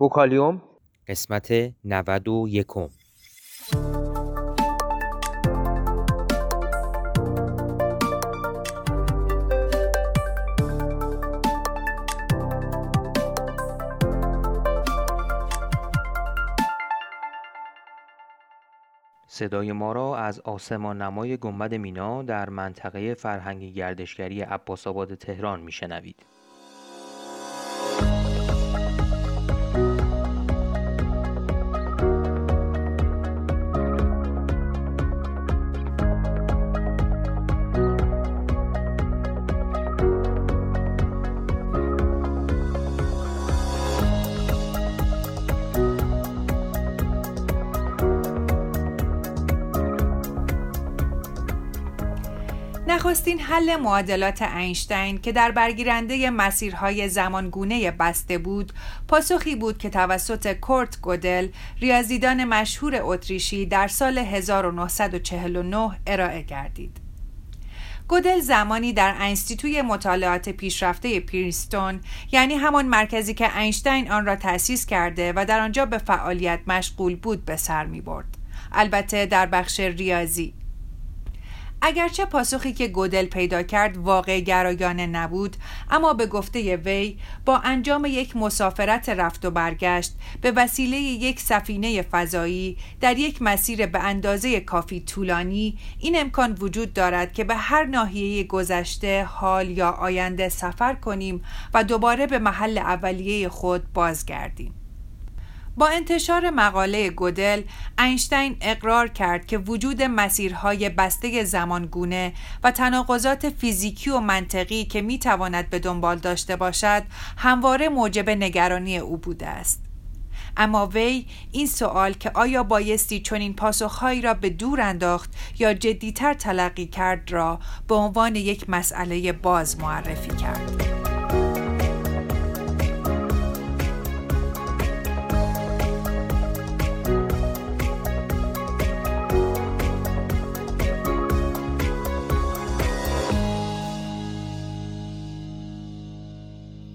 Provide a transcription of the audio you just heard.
بوکالیوم قسمت 91 صدای ما را از آسمان نمای گنبد مینا در منطقه فرهنگی گردشگری عباسآباد تهران میشنوید. نخستین حل معادلات اینشتین که در برگیرنده مسیرهای زمانگونه بسته بود پاسخی بود که توسط کورت گودل ریاضیدان مشهور اتریشی در سال 1949 ارائه گردید گودل زمانی در انستیتوی مطالعات پیشرفته پرینستون یعنی همان مرکزی که اینشتین آن را تأسیس کرده و در آنجا به فعالیت مشغول بود به سر می برد. البته در بخش ریاضی اگرچه پاسخی که گودل پیدا کرد واقع گرایانه نبود اما به گفته وی با انجام یک مسافرت رفت و برگشت به وسیله یک سفینه فضایی در یک مسیر به اندازه کافی طولانی این امکان وجود دارد که به هر ناحیه گذشته حال یا آینده سفر کنیم و دوباره به محل اولیه خود بازگردیم. با انتشار مقاله گودل اینشتین اقرار کرد که وجود مسیرهای بسته زمانگونه و تناقضات فیزیکی و منطقی که می تواند به دنبال داشته باشد همواره موجب نگرانی او بوده است. اما وی این سوال که آیا بایستی چنین پاسخهایی را به دور انداخت یا جدیتر تلقی کرد را به عنوان یک مسئله باز معرفی کرد.